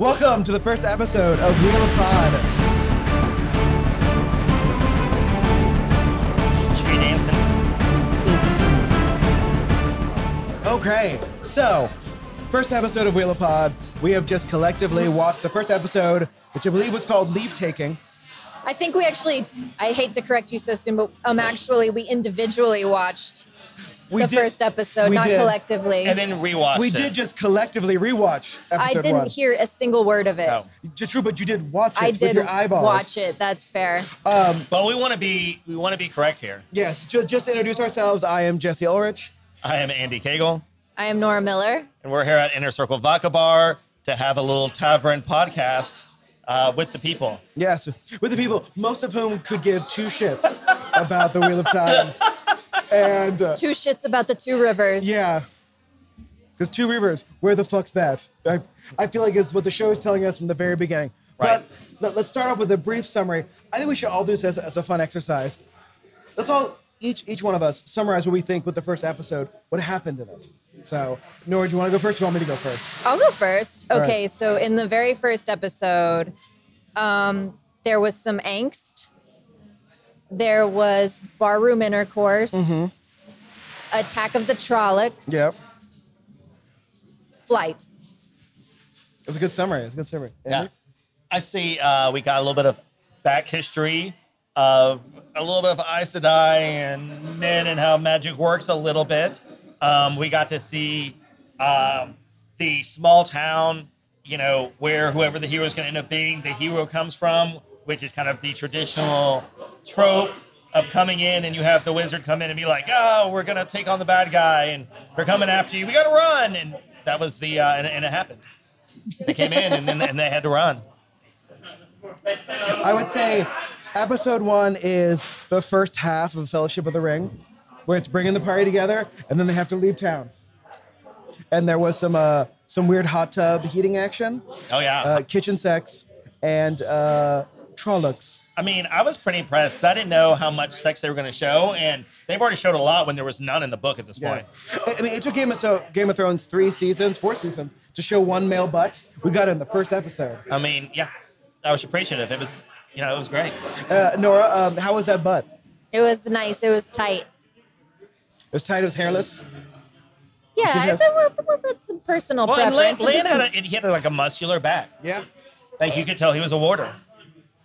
Welcome to the first episode of Wheel of Pod. Should be dancing. Okay, so first episode of Wheel of Pod. We have just collectively watched the first episode, which I believe was called Leave Taking. I think we actually, I hate to correct you so soon, but um, actually, we individually watched We the did- first episode, not did. collectively. And then rewatched We it. did just collectively rewatch I didn't one. hear a single word of it. Oh. Just true, but you did watch it I with did your eyeballs. watch it. That's fair. But we want to be we want to be correct here. Yes, ju- just introduce ourselves, I am Jesse Ulrich. I am Andy Cagle, I am Nora Miller. and we're here at Inner Circle Vodka Bar to have a little tavern podcast uh, with the people. Yes, with the people, most of whom could give two shits about the Wheel of Time. And uh, Two shits about the two rivers. yeah, because Two Rivers, where the fuck's that? I, I feel like it's what the show is telling us from the very beginning. Right. But let, let's start off with a brief summary. I think we should all do this as, as a fun exercise. Let's all, each each one of us, summarize what we think with the first episode, what happened in it. So, Nora, do you want to go first? Or do you want me to go first? I'll go first. Okay, right. so in the very first episode, um, there was some angst. There was barroom intercourse. Attack of the Trollocs. Yep. Flight. It was a good summary. It was a good summary. Yeah. Andy? I see uh, we got a little bit of back history of a little bit of Aes Sedai and men and how magic works a little bit. Um, we got to see um, the small town, you know, where whoever the hero is going to end up being, the hero comes from, which is kind of the traditional trope of coming in and you have the wizard come in and be like, oh, we're going to take on the bad guy and they're coming after you. We got to run. And that was the, uh, and, and it happened. They came in and then and they had to run. I would say episode one is the first half of Fellowship of the Ring, where it's bringing the party together, and then they have to leave town. And there was some uh, some weird hot tub heating action, Oh yeah. uh, kitchen sex, and uh, Trollocs. I mean, I was pretty impressed because I didn't know how much sex they were going to show, and they've already showed a lot when there was none in the book at this Yeah. point. I I mean, it took Game of, so, Game of Thrones three seasons, four seasons, to show one male butt. We got it in the first episode. I mean, yeah, I was appreciative. It was, you know, it was great. Uh, Nora, um, how was that butt? It was nice. It was tight. It was tight, it was hairless. Yeah, So I, yes. well, well, that's some personal Well, and Lan, preference. It Lan had a, he had like a muscular back. Yeah. Like you could tell he was a warder.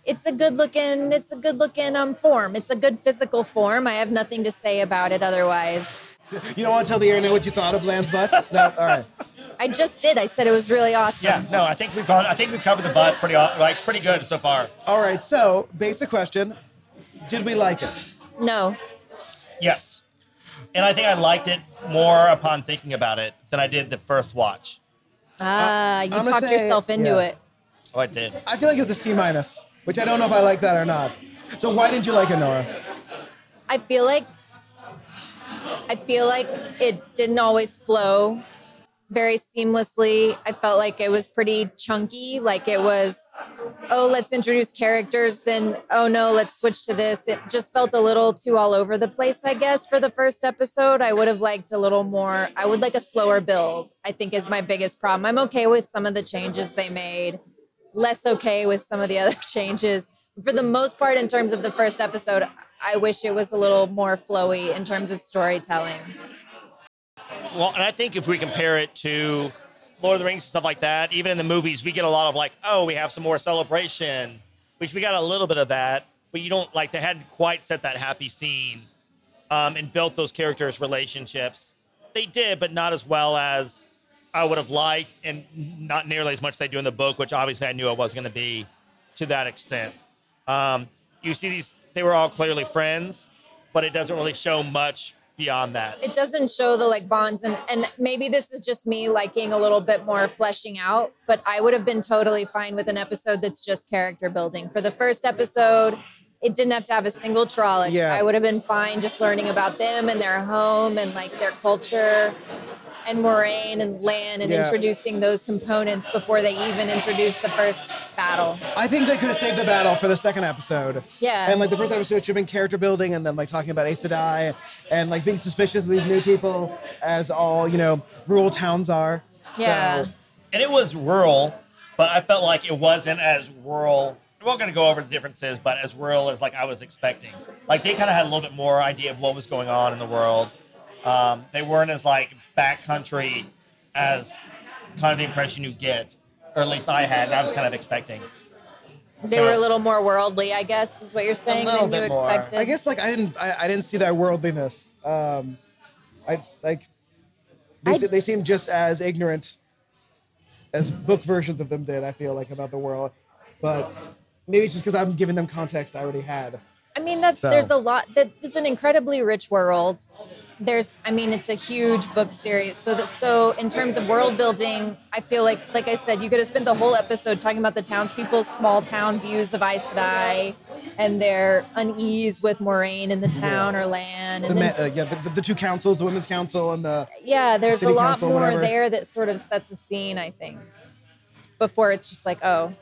It's a good looking. It's a good looking um form. It's a good physical form. I have nothing to say about it otherwise. You don't want to tell the internet what you thought of Lan's butt? No? All right. I just did. I said it was really awesome. Yeah, no, I think we've gone. I think we covered the butt pretty like pretty good so far. All right, so basic question. Did we like it? No. Yes, and I think I liked it more upon thinking about it than I did the first watch. Ah, you I'm talked say- yourself into yeah. it. Oh, I did. I feel like it's a C minus, which I don't know if I like that or not. So why didn't you like it, Nora? I feel like I feel like it didn't always flow very seamlessly. I felt like it was pretty chunky, like it was oh, let's introduce characters, then oh no, let's switch to this. It just felt a little too all over the place, I guess, for the first episode. I would have liked a little more, I would like a slower build, I think is my biggest problem. I'm okay with some of the changes they made, less okay with some of the other changes. For the most part, in terms of the first episode, I wish it was a little more flowy in terms of storytelling. Well, and I think if we compare it to Lord of the Rings and stuff like that, even in the movies, we get a lot of like, oh, we have some more celebration, which we got a little bit of that, but you don't like they hadn't quite set that happy scene um, and built those characters' relationships. They did, but not as well as I would have liked, and not nearly as much as they do in the book, which obviously I knew it was going to be to that extent. Um, you see these; they were all clearly friends, but it doesn't really show much beyond that. it doesn't show the like bonds and and maybe this is just me liking a little bit more fleshing out but i would have been totally fine with an episode that's just character building for the first episode it didn't have to have a single Trolloc. Yeah. I would have been fine just learning about them and their home and like their culture and Moiraine and Lan and Yeah. introducing those components before they even introduced the first battle. I think they could have saved the battle for the second episode. Yeah. And like the first episode should have been character building and then like talking about Aes Sedai and like being suspicious of these new people as all, you know, rural towns are. Yeah. So, and it was rural, but I felt like it wasn't as rural. We're not going to go over the differences, but as rural as like I was expecting. Like they kind of had a little bit more idea of what was going on in the world. Um, they weren't as like backcountry as kind of the impression you get, or at least I had, and I was kind of expecting. They were a little more worldly, I guess, is what you're saying than you bit more. expected. I guess like I didn't I, I didn't see that worldliness. Um, I like they, I- they seem just as ignorant as book versions of them did. I feel like about the world, but maybe it's just because I'm giving them context I already had. I mean, that's So- there's a lot. That is an incredibly rich world. There's, I mean, it's a huge book series. So that, so in terms of world building, I feel like, like I said, you could have spent the whole episode talking about the townspeople's small town views of Aes Sedai and their unease with Moiraine in the town or land, The, and ma- uh, yeah, the, the two councils, the women's council, and the yeah, there's a city lot council, more whatever. there that sort of sets a scene. I think before it's just like, oh,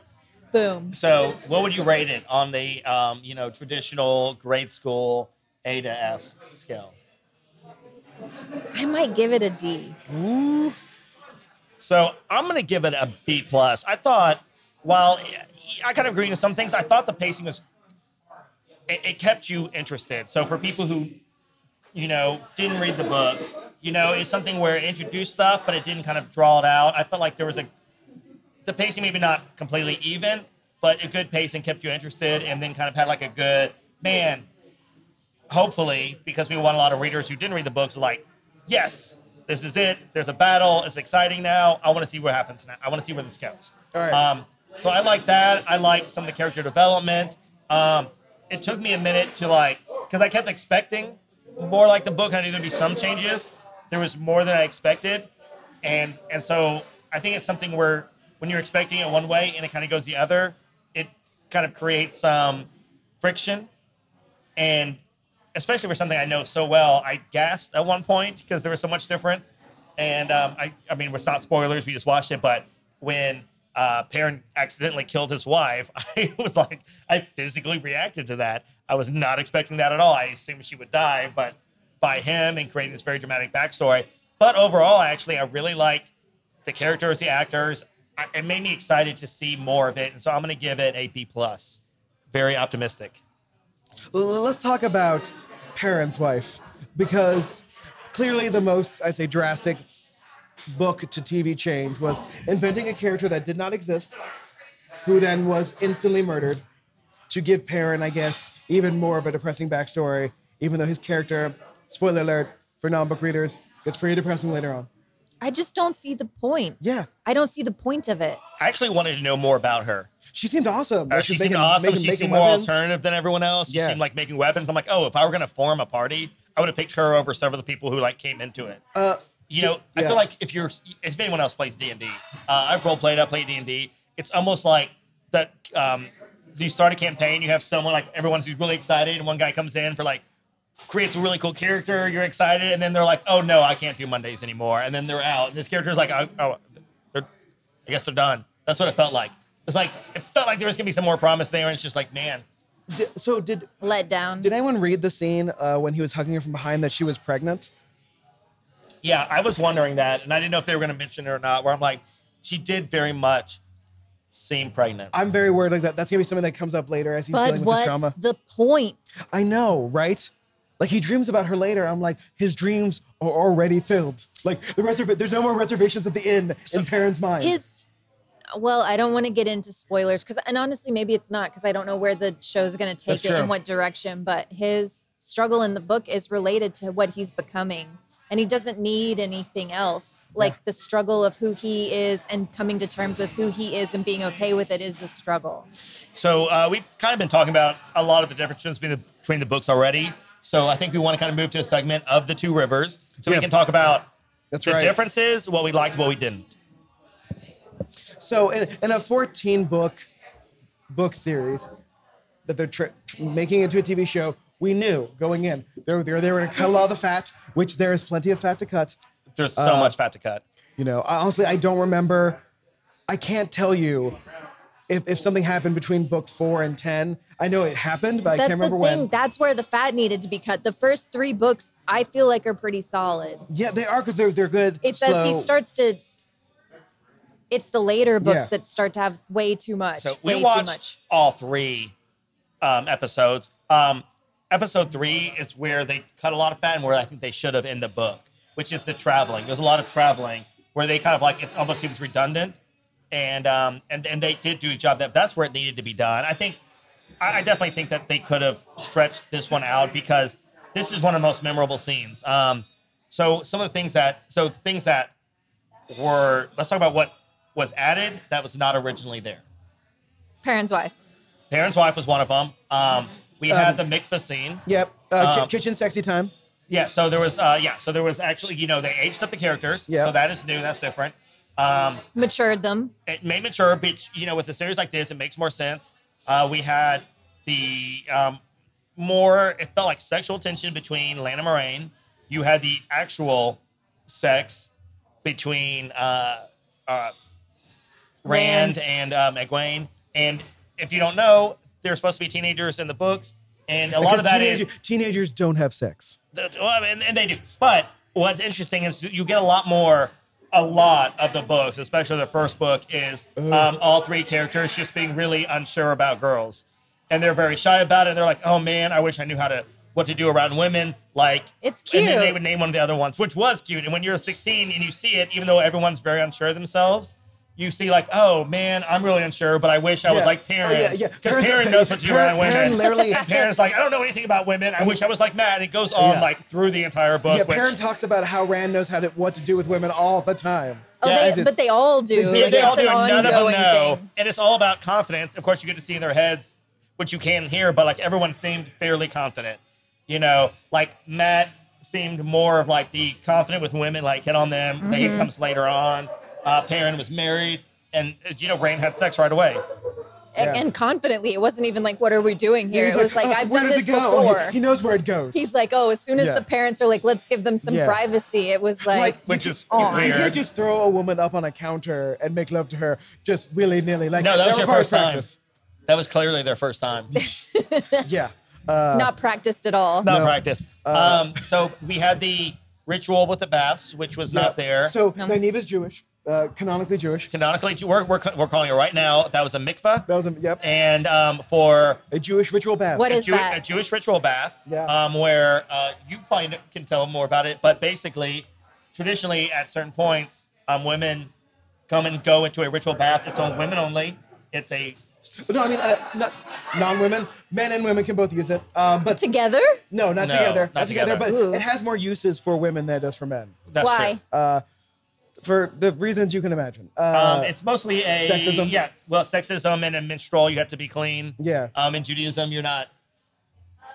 boom. So, what would you rate it on the um, you know traditional grade school A to F scale? I might give it a D. Ooh. So I'm going to give it a B plus. I thought, while I kind of agree with some things, I thought the pacing was it, it kept you interested. So for people who, you know, didn't read the books, you know, it's something where it introduced stuff, but it didn't kind of draw it out. I felt like there was a the pacing maybe not completely even, but a good pacing kept you interested, and then kind of had like a good man. Hopefully, because we want a lot of readers who didn't read the books, like, yes, this is it. There's a battle. It's exciting now. I want to see what happens now. I want to see where this goes. All right. Um, so I like that. I like some of the character development. Um, it took me a minute to like, because I kept expecting more like the book. I knew there'd be some changes. There was more than I expected, and and so I think it's something where when you're expecting it one way and it kind of goes the other, it kind of creates some friction, and especially for something I know so well, I gasped at one point because there was so much difference. And um, I, I mean, it's not spoilers. We just watched it, but when uh, Perrin accidentally killed his wife, I was like, I physically reacted to that. I was not expecting that at all. I assumed she would die, but by him and creating this very dramatic backstory. But overall, actually, I really like the characters, the actors. I, it made me excited to see more of it, and so I'm going to give it a B plus. Very optimistic. L- let's talk about Perrin's wife because clearly the most I say drastic book to TV change was inventing a character that did not exist, who then was instantly murdered, to give Perrin, I guess, even more of a depressing backstory. Even though his character, spoiler alert for non-book readers, gets pretty depressing later on. I just don't see the point. Yeah, I don't see the point of it. I actually wanted to know more about her. She seemed awesome. Uh, Like, she seemed making- awesome. making- she making seemed more alternative than everyone else. She Yeah. seemed like making weapons. I'm like, oh, if I were gonna form a party, I would have picked her over several of the people who like came into it. Uh, You know, I yeah. feel like if you're, if anyone else plays D and D, uh, I've role played. I play D and D. It's almost like that. Um, you start a campaign, you have someone like everyone's really excited, and one guy comes in for like creates a really cool character. You're excited, and then they're like, "Oh no, I can't do Mondays anymore," and then they're out. And this character's like, "Oh, oh they're, I guess they're done." That's what it felt like. It's like it felt like there was gonna be some more promise there, and it's just like, man, di- so did Let down. did anyone read the scene uh, when he was hugging her from behind that she was pregnant? Yeah, I was wondering that, and I didn't know if they were going to mention it or not. Where I'm like, she did very much seem pregnant. I'm very worried like that. That's gonna be something that comes up later as he's but dealing with what's his trauma. the point? I know, right? Like he dreams about her later. I'm like, his dreams are already filled. Like the reserv- there's no more reservations at the inn in Perrin's mind. His well, I don't want to get into spoilers because, and honestly, maybe it's not because I don't know where the show's going to take That's it true. in what direction. But his struggle in the book is related to what he's becoming, and he doesn't need anything else. Like the struggle of who he is and coming to terms with who he is and being okay with it is the struggle. So uh, we've kind of been talking about a lot of the differences between the, between the books already. So I think we want to kind of move to a segment of the two rivers, so Yeah. we can talk about That's the right. differences, what we liked, what we didn't. So in, in a 14 book book series that they're tr- making into a TV show, we knew going in they were they were, they were going to cut a lot of the fat, which there is plenty of fat to cut. There's so Uh, much fat to cut. You know, I- honestly, I don't remember. I can't tell you if, if something happened between book four and 10. I know it happened, but I That's can't the remember thing. when. That's where the fat needed to be cut. The first three books, I feel like, are pretty solid. Yeah, they are because they're, they're good. It's as he starts to It's the later books Yeah. that start to have way too much. So way we too watched much. all three um, episodes. Um, episode three is where they cut a lot of fat and where I think they should have in the book, which is the traveling. There's a lot of traveling where they kind of like it almost seems redundant, and um, and and they did do a job that that's where it needed to be done. I think I, I definitely think that they could have stretched this one out because this is one of the most memorable scenes. Um, so some of the things that so things that were let's talk about what was added that was not originally there. Perrin's wife. Perrin's wife was one of them. Um, we had the mikvah scene. Yep. Uh, Um, kitchen sexy time. Yeah, so there was uh, yeah, so there was actually you know they aged up the characters. Yeah. So that is new. That's different. Um, Matured them. it made mature, but you know with a series like this, it makes more sense. Uh, we had the um, more it felt like sexual tension between Lan and Moiraine. You had the actual sex between uh, uh, Rand, Rand. and um, Egwene. And if you don't know, they're supposed to be teenagers in the books, and a lot of that is teenager- teenagers don't have sex. well, and, and they do. But what's interesting is you get a lot more. A lot of the books, especially the first book, is um, all three characters just being really unsure about girls, and they're very shy about it. And they're like, "Oh man, I wish I knew how to what to do around women." Like It's And then they cute. would name one of the other ones, which was cute. And when you're 16 and you see it, even though everyone's very unsure of themselves, you see like, "Oh man, I'm really unsure, but I wish I was like Oh, Perrin." yeah, yeah. Because Perrin's- Perrin knows what to do Perrin- around women. Perrin literally- And Perrin's like, "I don't know anything about women. I wish I was like Mat." And it goes on Yeah. like through the entire book. Yeah, which- Perrin talks about how Rand knows how to what to do with women all the time. Oh, Yeah, they, it- but they all do. They- They, like, they all do, and none of them know. thing. And it's all about confidence. Of course, you get to see in their heads, which you can hear, but like everyone seemed fairly confident. You know, like Mat seemed more of like the confident with women, like hit on them. They Mm-hmm. comes later on. Uh, Perrin was married, and uh, you know, Rand had sex right away. And- Yeah. And confidently, it wasn't even like, what are we doing here? He's it was like, "Oh, I've done this it go?" Oh, he- before. He, knows where it goes. He's like, oh, as soon as Yeah. the parents are like, let's give them some Yeah. privacy, it was like, like Which you is can't- you can't just throw a woman up on a counter and make love to her just willy nilly. Like No, that was your first practice. time. That was clearly their first time. Yeah. Uh, not practiced at all. Not No. practiced. Uh, um, so we had the ritual with the baths, which was yeah. not there. So No. Nynaeve is Jewish, uh, canonically Jewish. canonically, we're, we're, we're calling it right now. That was a mikvah. That was a, yep, and um, for a Jewish ritual bath. What a, is Jew- that? a Jewish ritual bath, Yeah. um, where uh, you probably can tell more about it, but basically, traditionally at certain points, um, women come and go into a ritual bath. It's on women only. It's a No, I mean uh, not, non-women, men and women can both use it. Um, but Together? no, not No, together, not not together. together. But Ooh. it has more uses for women than it does for men. that's Why? true. Uh, for the reasons you can imagine. Uh, Um, it's mostly a sexism? Yeah, well, sexism and a menstrual. You have to be clean. Yeah. Um, in Judaism, you're not.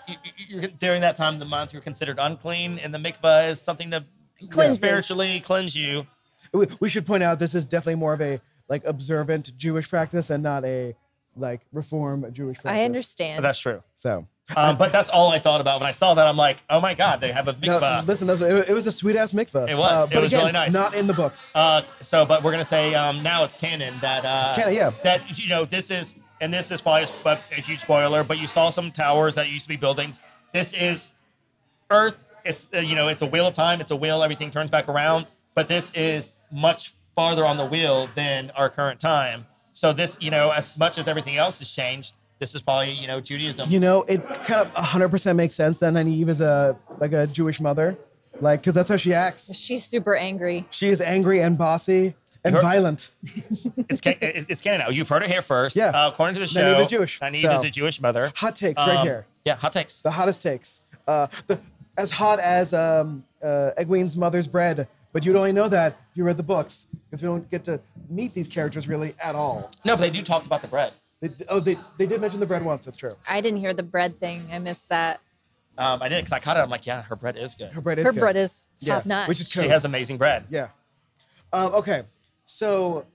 You, you- you're, during that time of the month, you're considered unclean, and the mikvah is something to Cleanses. spiritually cleanse you. we, we should point out this is definitely more of a like observant Jewish practice and not a like reform Jewish practice. I understand. That's true. So, Um, but that's all I thought about when I saw that. I'm like, oh my god, they have a no, mikvah. listen, that was, it, it was a sweet ass mikvah. It was. Uh, It but was again, really nice. Not in the books. Uh, so, but we're gonna say um, now it's canon that uh, Canon, yeah. that you know this is and this is probably a, a huge spoiler, but you saw some towers that used to be buildings. This is Earth. It's uh, you know it's a wheel of time. It's a wheel. Everything turns back around. But this is much farther on the wheel than our current time. So this you know as much as everything else has changed, this is probably you know Judaism. You know, it kind of 100% makes sense that Nynaeve is a like a Jewish mother, like because that's how she acts. She's super angry. She is angry and bossy and Her- violent. it's ca- it- it's canon now. You've heard it here first. Yeah. Uh, according to the show, Nynaeve is Jewish, Nynaeve so- is a Jewish mother. Hot takes right Um, here. Yeah, hot takes. The hottest takes. Uh, the, as hot as um, uh, Egwene's mother's bread, but you'd only know that if you read the books because we don't get to meet these characters really at all. No, but they do talk about the bread. They, oh, they, they did mention the bread once. That's true. I didn't hear the bread thing. I missed that. Um, I did because I caught it. I'm like, yeah, her bread is good. Her bread is Her good. bread is Yeah, top notch. which is She has amazing bread. Yeah. Um, okay. So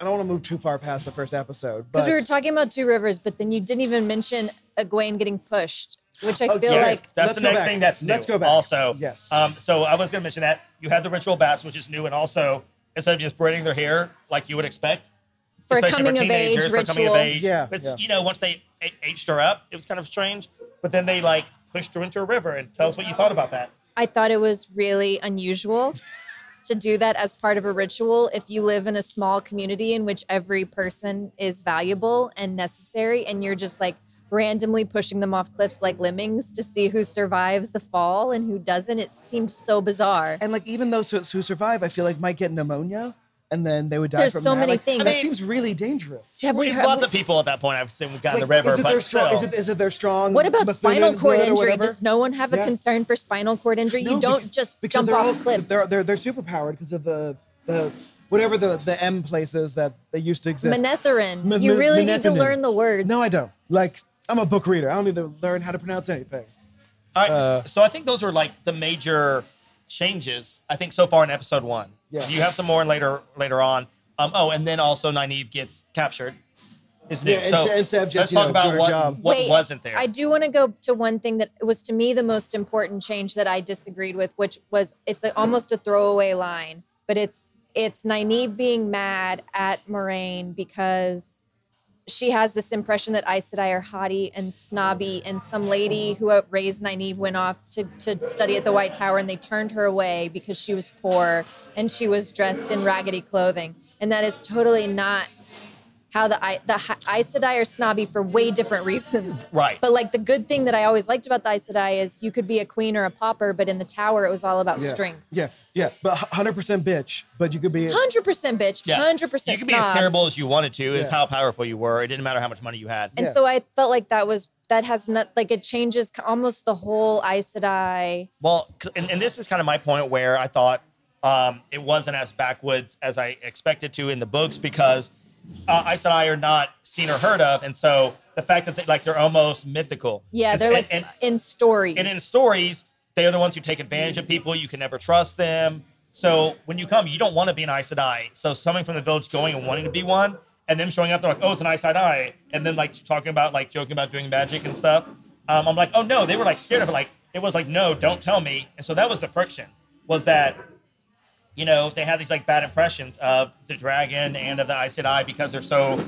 I don't want to move too far past the first episode, but Because we were talking about Two Rivers, but then you didn't even mention Egwene getting pushed, which I Oh, feel yes. like That's Let's the go next back. thing that's new. Let's go back. Also, Yes. Um, so I was going to mention that you had the ritual baths, which is new, and also instead of just braiding their hair like you would expect For a especially coming of age teenagers, for coming of ritual. age. Yeah, But, yeah. you know, once they aged her up, it was kind of strange. But then they like pushed her into a river and tell us what you thought about that. I thought it was really unusual. to do that as part of a ritual if you live in a small community in which every person is valuable and necessary and you're just like randomly pushing them off cliffs like lemmings to see who survives the fall and who doesn't. It seems so bizarre. And like even those who, who survive, I feel like might get pneumonia, and then they would die There's from so that. many Like, things. That I mean- seems really dangerous. Have we We- heard? lots of people at that point I've seen we got in the Like, river, is it but their strong? still. Is it is it their strong? what about spinal cord injury? Does no one have a Yeah. concern for spinal cord injury? No, you don't bec- just because jump off all, cliffs. They're they're they're super powered because of the the whatever the the M places that they used to exist. Manetheren. M- you m- really need to learn the words. No, I don't. Like I'm a book reader. I don't need to learn how to pronounce anything. All right, Uh, so I think those are like the major changes. I think so far in episode one. Yeah. You have some more later later on. Um, oh, and then also Nynaeve gets captured. Is new. Yeah, and so Sa- and Sev just, let's talk know, about what, job. what Wait, wasn't there. I do want to go to one thing that was to me the most important change that I disagreed with, which was it's a, almost a throwaway line, but it's it's Nynaeve being mad at Moiraine because she has this impression that Aes Sedai are haughty and snobby, and some lady who raised Nynaeve went off to, to study at the White Tower, and they turned her away because she was poor and she was dressed in raggedy clothing, and that is totally not how the I- the Aes Sedai are snobby for way different reasons. Right. But like the good thing that I always liked about the Aes Sedai is you could be a queen or a pauper, but in the tower it was all about Yeah. strength. Yeah, yeah, but hundred percent bitch. But you could be. Hundred percent bitch. yeah. Hundred percent. You could be as terrible as you wanted to, is Yeah. how powerful you were. It didn't matter how much money you had. And Yeah. so I felt like that was that has not like it changes almost the whole Aes Sedai. Well, 'cause- and, and this is kind of my point where I thought um, it wasn't as backwoods as I expected to in the books because uh, Aes Sedai are not seen or heard of, and so the fact that they, like they're almost mythical. Yeah, they're like and, in stories. and in stories, they're the ones who take advantage of people. You can never trust them. So when you come, you don't want to be an Aes Sedai. So coming from the village, going and wanting to be one, and them showing up, they're like, "Oh, it's an Aes Sedai," and then like talking about like joking about doing magic and stuff. Um, I'm like, "Oh no," they were like scared of it. Like it was like, "No, don't tell me." And so that was the friction. Was that you know they had these like bad impressions of the dragon and of the Aes Sedai because they're so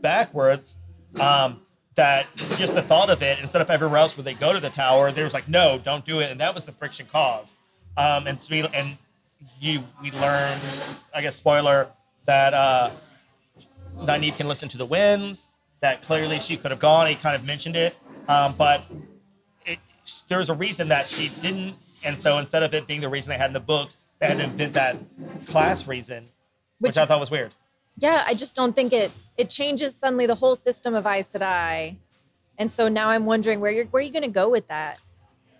backwards um, that just the thought of it instead of everywhere else where they go to the tower there was like no don't do it. And that was the friction caused. Um, and so we, and you we learned i guess spoiler that uh Nynaeve can listen to the winds that clearly she could have gone he kind of mentioned it um, but it, there's a reason that she didn't. And so instead of it being the reason they had in the books had to invent that class reason which, Which- i thought was weird yeah, I just don't think it it changes suddenly the whole system of Aes Sedai. And so now I'm wondering where you're where are you gonna go with that?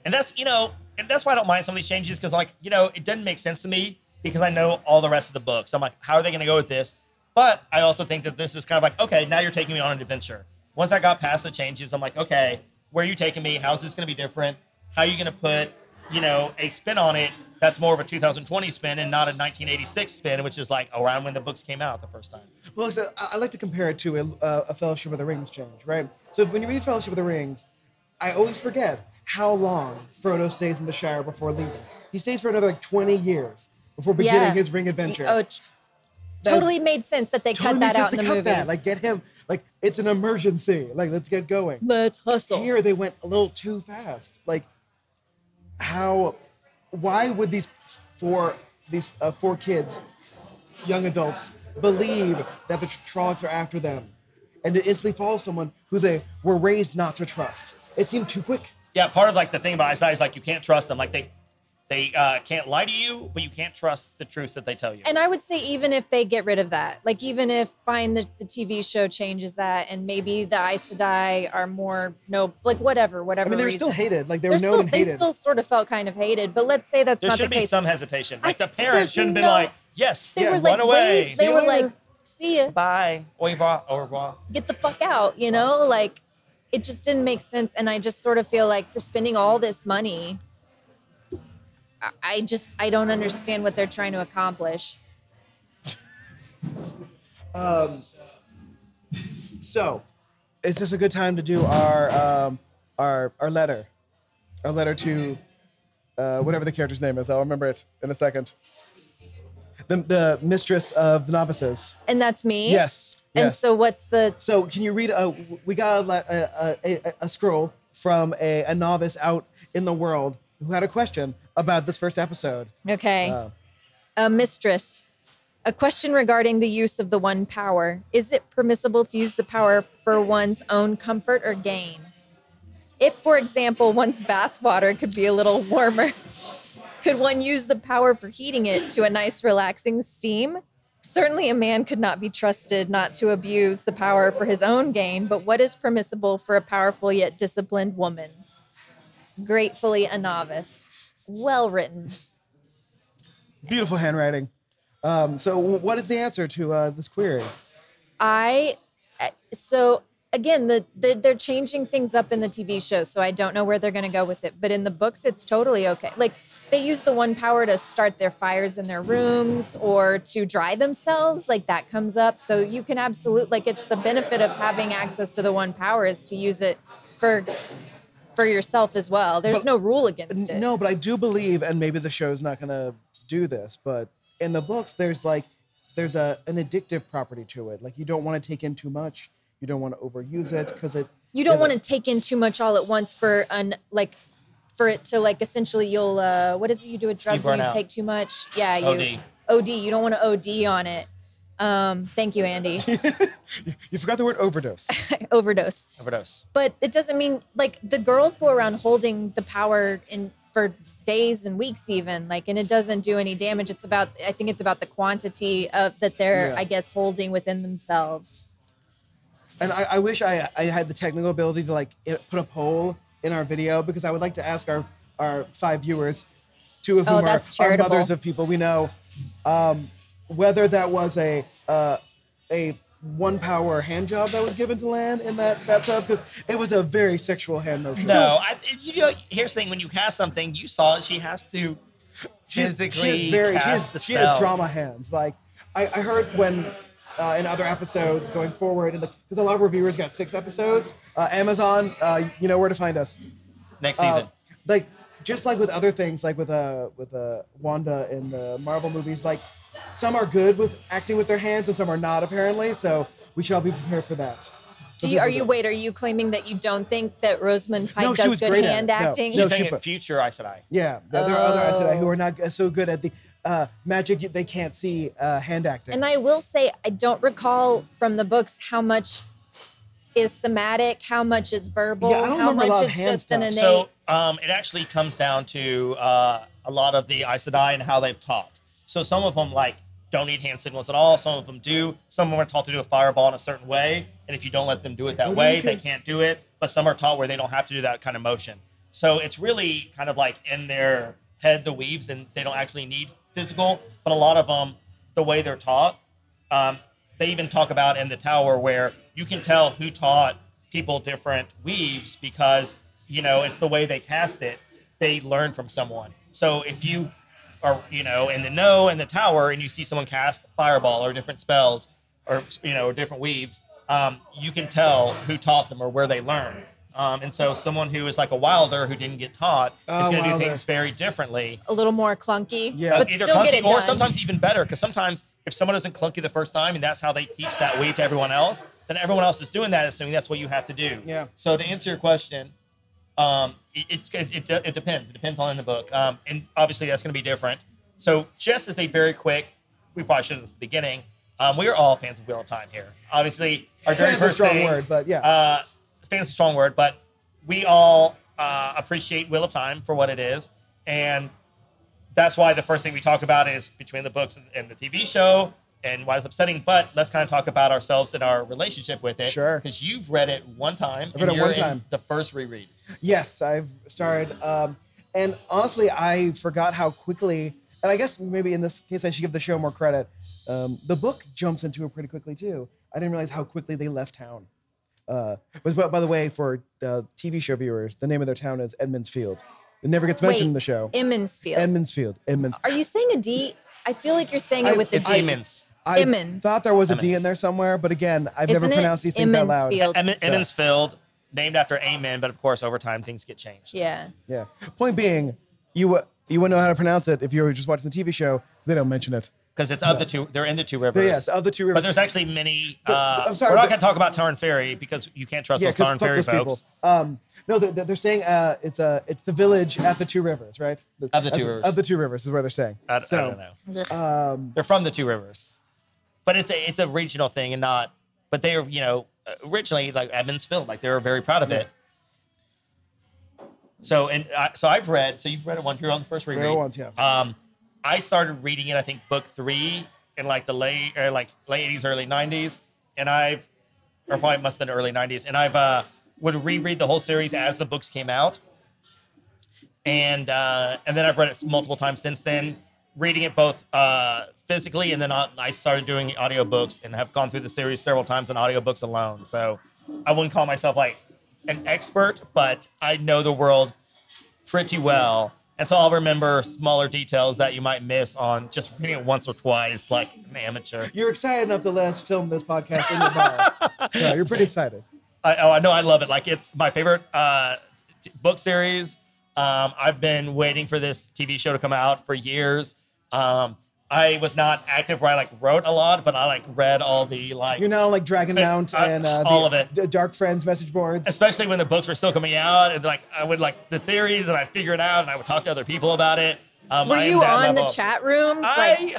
And that's you know, and that's why I don't mind some of these changes because like you know, it doesn't make sense to me because I know all the rest of the books. I'm like, how are they going to go with this? But I also think that this is kind of like, okay, now you're taking me on an adventure. Once I got past the changes, I'm like, okay, where are you taking me? How's this going to be different? How are you going to put, you know, a spin on it that's more of a 2020 spin and not a 1986 spin, which is like around when the books came out the first time. Well, so I, I like to compare it to a, uh, a Fellowship of the Rings change, right? So when you read Fellowship of the Rings, I always forget how long Frodo stays in the Shire before leaving. He stays for another like 20 years before beginning Yeah. his ring adventure. Oh, t- That- totally made sense that they Totally cut that out sense in to the cut movies. that. Like get him. Like it's an emergency. Like let's get going. Let's hustle. Here they went a little too fast. Like how? Why would these four these uh, four kids, young adults, believe that the Trollocs are after them, and to instantly follow someone who they were raised not to trust? It seemed too quick. Yeah, part of like the thing about Ice is like you can't trust them. Like they, they uh, can't lie to you, but you can't trust the truths that they tell you. And I would say even if they get rid of that, like even if fine the, the TV show changes that and maybe the Aes Sedai are more no like whatever, whatever I mean, they're reason. still hated. Like they They're were known still and they hated. still sort of felt kind of hated, but let's say that's there not should the be case. some hesitation. Like I the parents shouldn't be like, yes, they Yeah, were run like away. wait, they were like see ya, bye, au revoir, au revoir. get the fuck out, you know? Like it just didn't make sense and I just sort of feel like for spending all this money I- just I don't understand what they're trying to accomplish. Um, so, is this a good time to do our um, our our letter, our letter to uh, whatever the character's name is? I'll remember it in a second. The the mistress of the novices. And that's me? Yes. And yes. so what's the So can you read? Uh, we got a, a, a, a, a scroll from a, a novice out in the world who had a question about this first episode. Okay. Uh, A mistress. A question regarding the use of the one power. Is it permissible to use the power for one's own comfort or gain? If, for example, one's bathwater could be a little warmer, could one use the power for heating it to a nice, relaxing steam? Certainly, a man could not be trusted not to abuse the power for his own gain, but what is permissible for a powerful yet disciplined woman? Gratefully, a novice. Well written. Beautiful handwriting. Um, so, what is the answer to uh, this query? I uh, so again the, the they're changing things up in the TV show, so I don't know where they're going to go with it. But in the books, it's totally okay. Like they use the one power to start their fires in their rooms or to dry themselves. Like that comes up, so you can absolutely like it's the benefit of having access to the one power is to use it for for yourself as well. There's But- no rule against it. No, but I do believe, and maybe the show's not going to do this, but in the books, there's like there's a an addictive property to it. Like you don't want to take in too much. You don't want to overuse it because it. you don't want to take in too much all at once for an like for it to like essentially you'll uh what is it you do with drugs when you out. take too much yeah you OD. od you don't want to od on it um thank you andy You forgot the word overdose. overdose Overdose. but it doesn't mean like the girls go around holding the power in for days and weeks even like and it doesn't do any damage it's about i think it's about the quantity of that they're Yeah. i guess holding within themselves And I, I wish I, I had the technical ability to like put a poll in our video because I would like to ask our, our five viewers, two of Oh, whom are, that's are mothers of people we know, um, whether that was a uh, a one power hand job that was given to Lan in that bathtub because it was a very sexual hand motion. No, I, you know, here's the thing: when you cast something, you saw it. She has to She's- physically she has very she has, the she has drama hands. Like I, I heard when uh, in other episodes going forward, and because a lot of reviewers got six episodes. Uh, Amazon, uh, you know where to find us. Next Uh, season. like just like with other things, like with uh with uh Wanda in the Marvel movies, like some are good with acting with their hands and some are not apparently. So we shall be prepared for that. do you are you wait are you claiming that you don't think that rosamund pike No, she does was good great at hand it. No, acting no, She's she saying in put- future, I said I. Yeah, there, there are other Aes Sedai who are not g- so good at the uh, magic. They can't see uh, hand acting. And I will say, I don't recall from the books how much is somatic, how much is verbal, Yeah, I don't how remember a much lot of is hand just an stuff. innate. So um, it actually comes down to uh, a lot of the Aes Sedai and how they've taught. So some of them like don't need hand signals at all. Some of them do. Some of them are taught to do a fireball in a certain way, and if you don't let them do it that way, they can- can't do it. But some are taught where they don't have to do that kind of motion. So it's really kind of like in their head the weaves, and they don't actually need physical. But a lot of them, the way they're taught, um, they even talk about in the tower where you can tell who taught people different weaves because you know it's the way they cast it they learn from someone so if you are you know in the know in the tower and you see someone cast fireball or different spells or you know different weaves um, you can tell who taught them or where they learned um, and so someone who is like a wilder who didn't get taught Oh, is going to do things very differently a little more clunky, Yeah. but either still get it or done. sometimes even better because sometimes if someone isn't clunky the first time and that's how they teach that weave to everyone else then everyone else is doing that assuming that's what you have to do Yeah. so to answer your question um, it, it's it, it, it depends it depends on the book um, and obviously that's going to be different so just as a very quick we probably should have at the beginning um, we are all fans of wheel of time here obviously our very Fans is a first strong word, but yeah. uh, fans a strong word, but we all uh, appreciate Wheel of Time for what it is, and that's why the first thing we talk about is between the books and, and the TV show and why it's upsetting. But let's kind of talk about ourselves and our relationship with it. Sure. Because you've read it one time. I've read it one time. The first reread. Yes, I've started. Um, and honestly, I forgot how quickly, and I guess maybe in this case, I should give the show more credit. Um, the book jumps into it pretty quickly, too. I didn't realize how quickly they left town. Uh, but, but by the way, for uh, TV show viewers, the name of their town is Edmonds Field. It never gets mentioned Wait, in the show. Emmonsfield. Edmonds Field. Edmonds. Are you saying a D? I feel like you're saying I- it with the It's D. Emmons. I Emmons. thought there was a D in there somewhere, but again, I've Isn't never pronounced these things out loud. Emmonsfield? Em- So- Emmonsfield, named after Aemon, but of course, over time, things get changed. Yeah. Yeah. Point being, you uh, you wouldn't know how to pronounce it if you were just watching the TV show. They don't mention it. Because it's of the two, they're in the two rivers. yes, of the two rivers. But there's actually many. The- Uh, I'm sorry, we're not the- going to talk about Taren Ferry because you can't trust Yeah, those because Tarn fuck Ferry those folks. people. Um, No, they're, they're saying uh, it's uh, it's the village at the two rivers, right? Of the two rivers. Of the two rivers is where they're saying. I, so, I don't know. Um, They're from the Two Rivers, but it's a it's a regional thing and not. But they are you know originally like Edmondsville, like they were very proud of it. So and I, so I've read. So you've read it once. You're on the first reread. Read it once, yeah. Um, I started reading it. I think book three in like the late or like late '80s, early '90s, and I've or probably must have been early '90s, and I've uh, would reread the whole series as the books came out and uh, and then I've read it multiple times since then, reading it both uh, physically and then I I started doing audiobooks and have gone through the series several times in audiobooks alone. So I wouldn't call myself like an expert, but I know the world pretty well. And so I'll remember smaller details that you might miss on just reading it once or twice, like an amateur. you're excited enough to let us film this podcast in your bar. so you're pretty excited. I, oh, I know I love it. Like it's my favorite uh, t- book series. Um, I've been waiting for this TV show to come out for years. Um, I was not active where I like wrote a lot, but I like read all the like, You're now like Dragonmount uh, and uh, all the, of it. the Dark Friends message boards. especially when the books were still coming out, and like I would like the theories and I figure it out, and I would talk to other people about it. Um, Were I you that on the chat rooms? like, I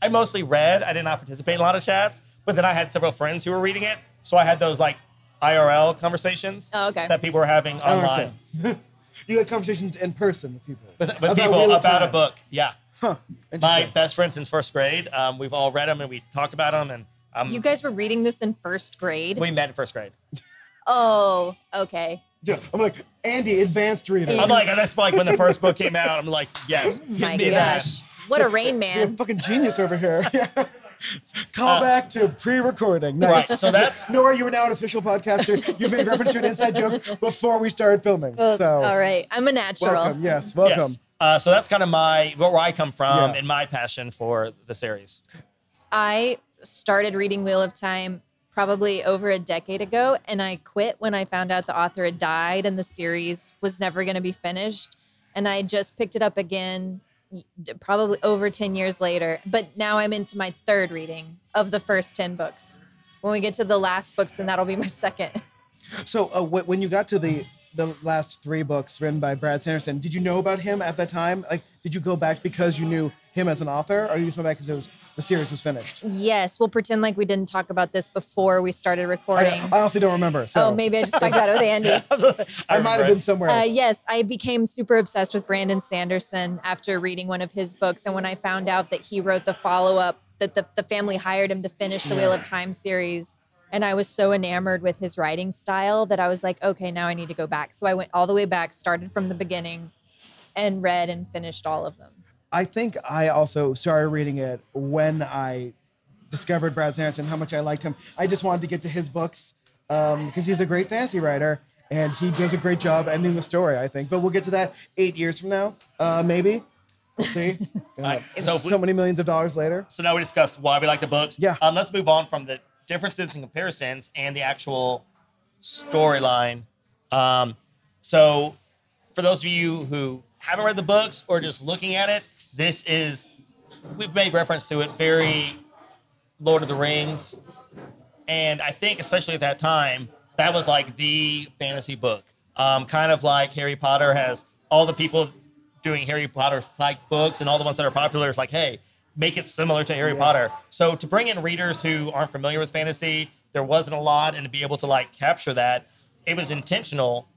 I mostly read. I did not participate in a lot of chats, but then I had several friends who were reading it, so I had those like IRL conversations Oh, okay. that people were having online. you had conversations in person with people. with, with About people Wheel of about a book. Yeah, Huh. my best friend since first grade. Um, we've all read them and we talked about them, and um, you guys were reading this in first grade? we met in first grade. Oh, okay. Yeah, I'm like Andy, advanced reader. I'm like, and that's like when the first book came out. I'm like, yes, give My me gosh. What a rain man! You're a man. fucking genius over here. Yeah. Call Uh, back to pre-recording. that. Nice. Right. So that's Nora, you are now an official podcaster. You've made reference to an inside joke before we started filming. So, All right. I'm a natural. welcome. Yes, welcome. yes. Uh, so that's kind of my where I come from Yeah. and my passion for the series. I started reading Wheel of Time probably over a decade ago, and I quit when I found out the author had died and the series was never going to be finished. And I just picked it up again, probably over 10 years later. But now I'm into my third reading of the first 10 books. When we get to the last books, then that'll be my second. So, uh, when you got to the the last three books written by Brad Sanderson, did you know about him at that time? Like, did you go back because you knew him as an author, or you just went back because it was the series was finished? Yes, we'll pretend like we didn't talk about this before we started recording. I honestly don't remember. So oh, maybe I just talked about it with Andy. I, might have been somewhere Uh, else. yes, I became super obsessed with Brandon Sanderson after reading one of his books. And when I found out that he wrote the follow up, that the, the family hired him to finish the Wheel of Time series. And I was so enamored with his writing style that I was like, okay, now I need to go back. So I went all the way back, started from the beginning, and read and finished all of them. I think I also started reading it when I discovered Brad Sanderson, how much I liked him. I just wanted to get to his books because he's a great fantasy writer and he does a great job ending the story, I think. But we'll get to that eight years from now, uh, maybe. We'll see. God, so so, we- many millions of dollars later. So now we discussed why we like the books. Yeah. Um, let's move on from the differences and comparisons and the actual storyline. Um, so for those of you who haven't read the books or just looking at it, this is we've made reference to it very Lord of the Rings. And I think especially at that time, that was like the fantasy book. Um, kind of like Harry Potter has all the people doing Harry Potter like books and all the ones that are popular is like, hey, make it similar to Harry Yeah. Potter. So to bring in readers who aren't familiar with fantasy, there wasn't a lot, and to be able to like capture that, it was intentional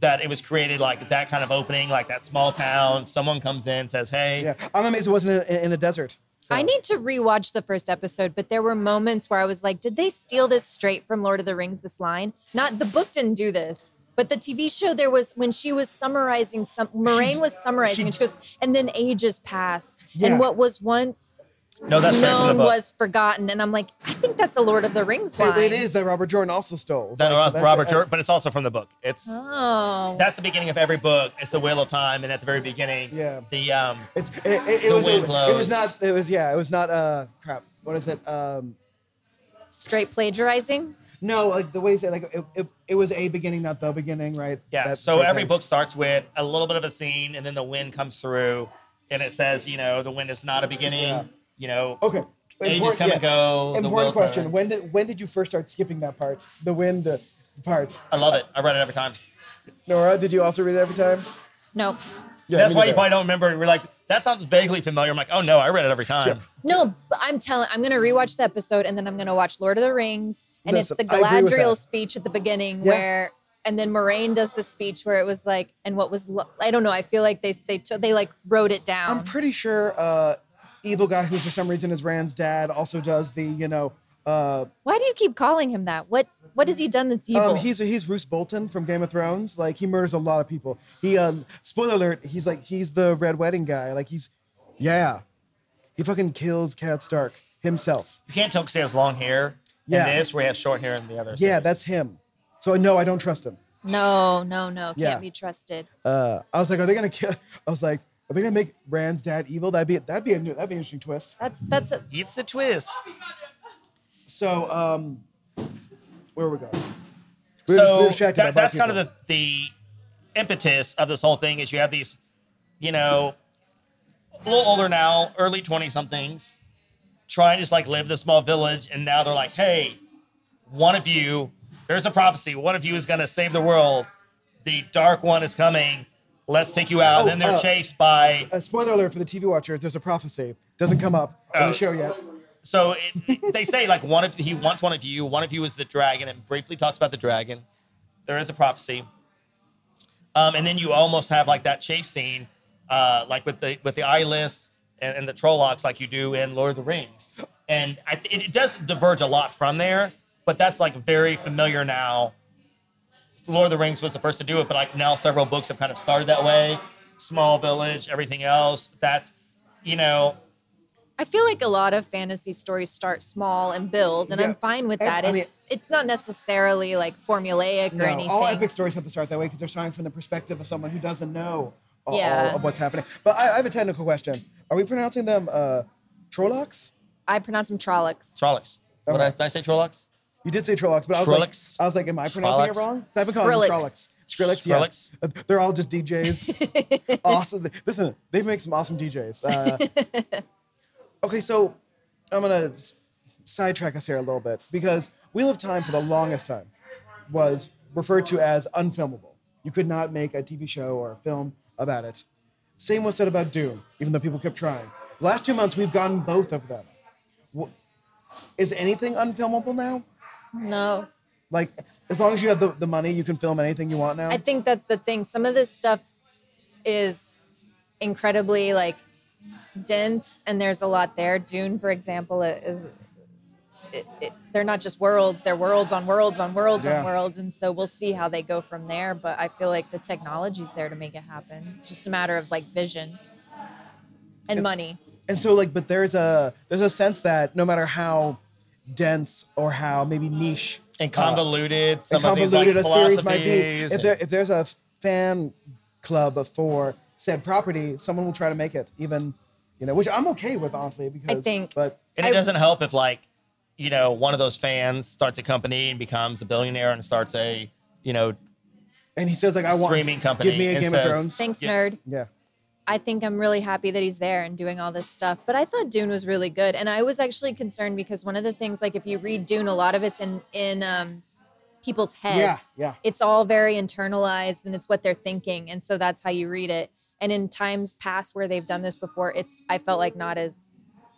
that it was created like that kind of opening, like that small town. Someone comes in, says, "Hey, Yeah, I'm amazed it wasn't in, in a desert. So. I need to rewatch the first episode, but there were moments where I was like, did they steal this straight from Lord of the Rings, this line? Not the book didn't do this. But the TV show, there was when she was summarizing some, Moiraine was summarizing, she- and she goes, and then ages passed, Yeah. and what was once no, that's straight from the known book." was forgotten. And I'm like, I think that's a Lord of the Rings line. It, it is that Robert Jordan also stole. that Like, so that's- Robert Jordan, but it's also from the book. It's Oh, that's the beginning of every book. It's the Wheel of Time, and at the very beginning, Yeah. the um, It's it, it, it The was wind it blows. was not it was yeah it was not uh crap what is it um straight plagiarizing. No like the way you say like it, it, it was a beginning not the beginning right yeah. That so sort of every thing. book starts with a little bit of a scene, and then the wind comes through, and it says, you know, the wind is not a beginning. Yeah. You know, okay ages Important- come and go. important wheel question turns. when did when did you first start skipping that part the wind uh, part I love it. I read it every time. Nora, did you also read it every time? No. Yeah, That's why you probably don't remember. We're like, that sounds vaguely familiar. I'm like, oh no, I read it every time. No, I'm telling. I'm gonna rewatch the episode and then I'm gonna watch Lord of the Rings, and Listen, it's the I Galadriel speech at the beginning Yeah. where, and then Moiraine does the speech where it was like, and what was lo- I don't know. I feel like they they took they like wrote it down. I'm pretty sure uh, evil guy who for some reason is Rand's dad also does the you know uh, Why do you keep calling him that? What what has he done that's evil? um, he's he's Roose Bolton from Game of Thrones. Like he murders a lot of people. He uh, spoiler alert. He's like he's the Red Wedding guy. Like he's yeah, he fucking kills Cat Stark himself. You can't tell because he has long hair. Yeah. In this, where he has short hair in the other. Yeah, series. that's him. So no, I don't trust him. no, no, no, can't Yeah. be trusted. Uh, I was like, are they gonna kill? I was like, are they gonna make Rand's dad evil? That'd be that'd be a new that'd be an interesting twist. That's that's a, It's a twist. So um, where are we going? We were just- we were so distracted by that, that's black kind of people. the the impetus of this whole thing is you have these, you know, a little older now, early twenty somethings, trying to just like live this small village, and now they're like, hey, one of you, there's a prophecy, one of you is gonna save the world. The dark one is coming. Let's take you out. Oh, then they're uh, chased by A spoiler alert for the TV watcher: There's a prophecy. Doesn't come up on Oh. the show yet. so it, it- they say like one of he wants one of you one of you is the dragon and briefly talks about the dragon there is a prophecy um, and then you almost have like that chase scene uh, like with the with the eyeless and, and the trollocs like you do in lord of the rings and I, th- it, it does diverge a lot from there but that's like very familiar now lord of the rings was the first to do it but like now several books have kind of started that way small village everything else that's you know I feel like a lot of fantasy stories start small and build, and Yeah. I'm fine with And, that. I mean- it's it's not necessarily like formulaic or No, anything. all epic stories have to start that way because they're starting from the perspective of someone who doesn't know all, all of what's happening. But I, I have a technical question. Are we pronouncing them uh, Trollocs? I pronounce them Trollocs. Trollocs. What Okay. did I, did I say Trollocs? You did say Trollocs, but I was Trollocs? like, I was like, am I pronouncing it wrong? I've been calling them Trollocs. Skrillex, yeah. Skrillex? Uh, They're all just DJs. awesome. Listen, they make some awesome DJs. Uh, okay, so I'm gonna sidetrack us here a little bit because Wheel of Time for the longest time was referred to as unfilmable. You could not make a TV show or a film about it. Same was said about Dune, even though people kept trying. The last two months, we've gotten both of them. Wh- Is anything unfilmable now? No, Like, as long as you have the, the money, you can film anything you want now. I think that's the thing. Some of this stuff is incredibly like dense, and there's a lot there. Dune, for example, is it, it, they're not just worlds; they're worlds on worlds on worlds Yeah. on worlds, and so we'll see how they go from there. But I feel like the technology's there to make it happen. It's just a matter of like vision and money. and so, like, but there's a there's a sense that no matter how dense or how maybe niche And uh, convoluted. some and of these like convoluted a series might be, if there if there's a fan club for said property, someone will try to make it. Even, you know, which I'm okay with honestly because i think- but and it I- doesn't help if like, you know, one of those fans starts a company and becomes a billionaire and starts a, you know, and he says like I want Streaming company give me a Game says- of Thrones. Thanks, Yeah. nerd. Yeah. I think I'm really happy that he's there and doing all this stuff. But I thought Dune was really good, and I was actually concerned because one of the things, like if you read Dune, a lot of it's in in um, people's heads. Yeah, yeah. It's all very internalized, and it's what they're thinking, and so that's how you read it. And in times past where they've done this before, it's I felt like not as,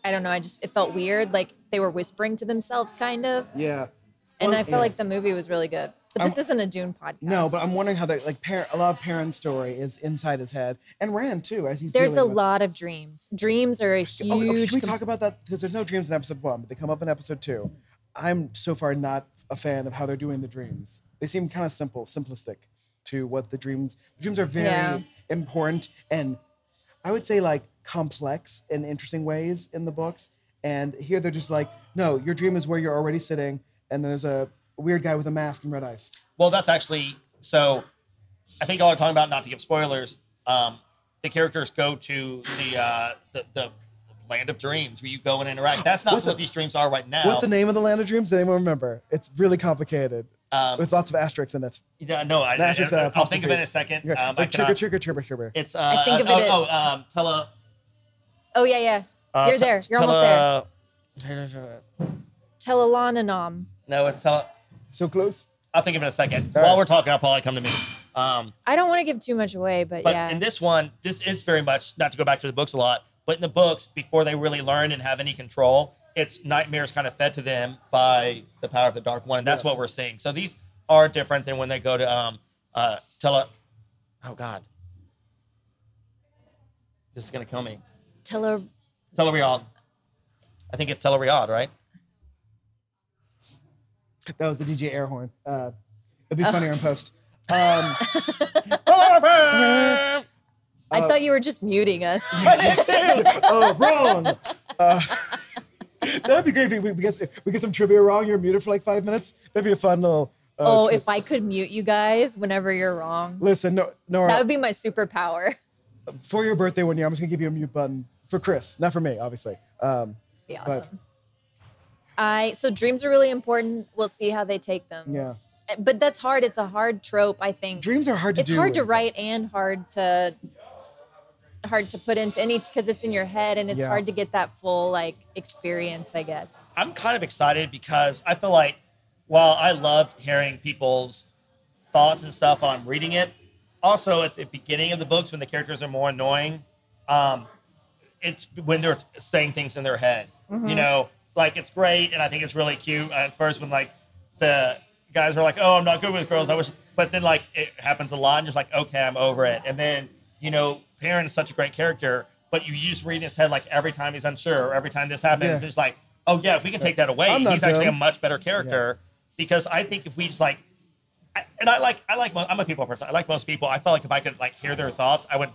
I don't know, I just it felt weird, like they were whispering to themselves, kind of. Yeah. And Well, I felt yeah. like the movie was really good. But this I'm- isn't a Dune podcast. No, but I'm wondering how that like par- a lot of Perrin's story is inside his head and Rand too as he's there's a with- lot of dreams. Dreams are a oh, huge. Oh, can we talk about that? Because there's no dreams in episode one, but they come up in episode two. I'm so far not a fan of how they're doing the dreams. They seem kind of simple, simplistic to what the dreams. The dreams are very Yeah. important and I would say like complex in interesting ways in the books. And here they're just like, no, your dream is where you're already sitting, and there's a weird guy with a mask and red eyes. well, that's actually so. I think y'all are talking about not to give spoilers. Um, the characters go to the uh, the, the land of dreams where you go and interact. That's not What's what the- these dreams are right now. What's the name of the land of dreams? Anyone remember? It's really complicated. Um, with lots of asterisks in it. Yeah, no, I, The asterisks, uh, I, will think of it in a apostrophes. second. Yeah, Um, it's I like cannot- chugga, chugga, chugga, chugga. It's uh, think of uh, it oh, as- oh, um, tele. Oh yeah, yeah. Uh, You're te- there. You're almost there. there. Telelananom. No, it's tele. So close. I'll think of it in a second. All While right. we're talking, I'll probably come to me. Um, I don't want to give too much away, but, but yeah. in this one, this is very much not to go back to the books a lot, but in the books, before they really learn and have any control, it's nightmares kind of fed to them by the power of the Dark One, and that's Yeah. what we're seeing. So these are different than when they go to um uh tele. Oh God, this is gonna kill me. Tele- Teleriad. I think it's Teleriad, right? That was the DJ air horn. Uh, it'd be funnier in post. Um, I Uh, thought you were just muting us. oh, wrong. Uh, that'd be great if we, we, get, we get some trivia wrong. You're muted for like five minutes. That'd be a fun little. Uh, oh, if I could mute you guys whenever you're wrong, Listen, no, Nora, that would be my superpower. for your birthday one year, I'm just gonna give you a mute button for Chris, not for me, obviously. Um, Be But- I so dreams are really important. We'll see how they take them. yeah, But that's hard. It's a hard trope, I think. dreams are hard to do. it's hard to write and hard to hard to put into any because it's in your head and it's Yeah. hard to get that full like experience, I guess. I'm kind of excited because I feel like while I love hearing people's thoughts and stuff while I'm reading it, also at the beginning of the books when the characters are more annoying, um, it's when they're saying things in their head. You know, like it's great and I think it's really cute at first when like the guys are like, "Oh, I'm not good with girls." I wish, but then like it happens a lot and just like, okay, I'm over it. And then you know, Perrin is such a great character, but you just read in his head like every time he's unsure or every time this happens, Yeah. it's like, oh yeah, if we can take that away, I'm not he's actually a dumb. much better character. Because I think if we just like, I- and I like, I like, mo- I'm a people person. I like most people. I felt like if I could like hear their thoughts, I would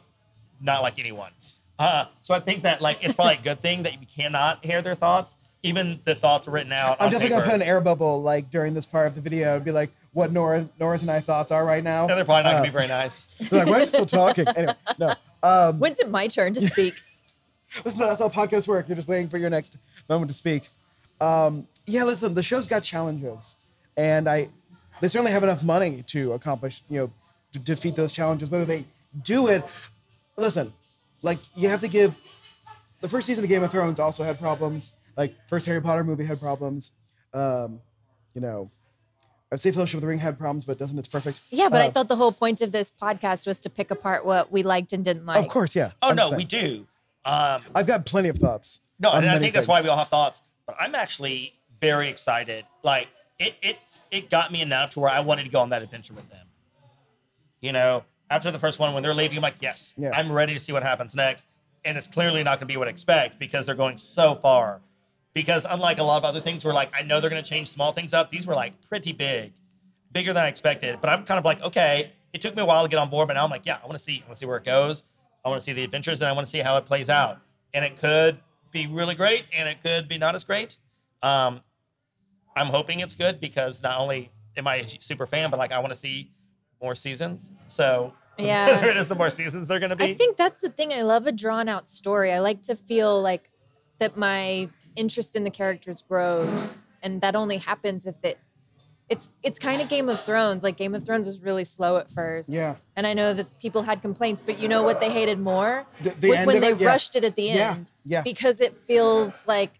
not like anyone. Uh, so I think that like it's probably a good thing that you cannot hear their thoughts, even the thoughts written out. I'm on definitely gonna put an air bubble like during this part of the video and be like, what Nora, Nora's and I thoughts are right now. Yeah, they're probably not Uh, gonna be very nice. they're like, why are you still talking? Anyway, no. Um, When's it my turn to speak? Listen, that's how podcasts work. You're just waiting for your next moment to speak. Um, yeah, listen, the show's got challenges, and I they certainly have enough money to accomplish, you know, to defeat those challenges. Whether they do it, listen, like you have to give. The first season of Game of Thrones also had problems. Like first Harry Potter movie had problems. Um, you know, I'd say Fellowship of the Ring had problems, but doesn't it's perfect? Yeah, but I Uh, thought the whole point of this podcast was to pick apart what we liked and didn't like. Of course, yeah. Oh I'm no, we do. Um, I've got plenty of thoughts. No, and I many think that's why we all have thoughts. But I'm actually very excited. Like it, it, it got me enough to where I wanted to go on that adventure with them. You know, after the first one, when they're leaving, I'm like, yes, Yeah. I'm ready to see what happens next. And it's clearly not going to be what I expect because they're going so far. Because unlike a lot of other things, where like I know they're going to change small things up, these were like pretty big, bigger than I expected. But I'm kind of like, okay, it took me a while to get on board, but now I'm like, yeah, I want to see, I want to see where it goes. I want to see the adventures, and I want to see how it plays out. And it could be really great, and it could be not as great. Um, I'm hoping it's good because not only am I a super fan, but like I want to see more seasons. So Yeah. there it is. The more seasons they're going to be. I think that's the thing. I love a drawn out story. I like to feel like that my interest in the characters grows, and that only happens if it. It's it's kind of Game of Thrones. Like Game of Thrones was really slow at first. Yeah. And I know that people had complaints, but you know what they hated more The- the was when they it? Yeah. rushed it at the Yeah, end. yeah. Because it feels like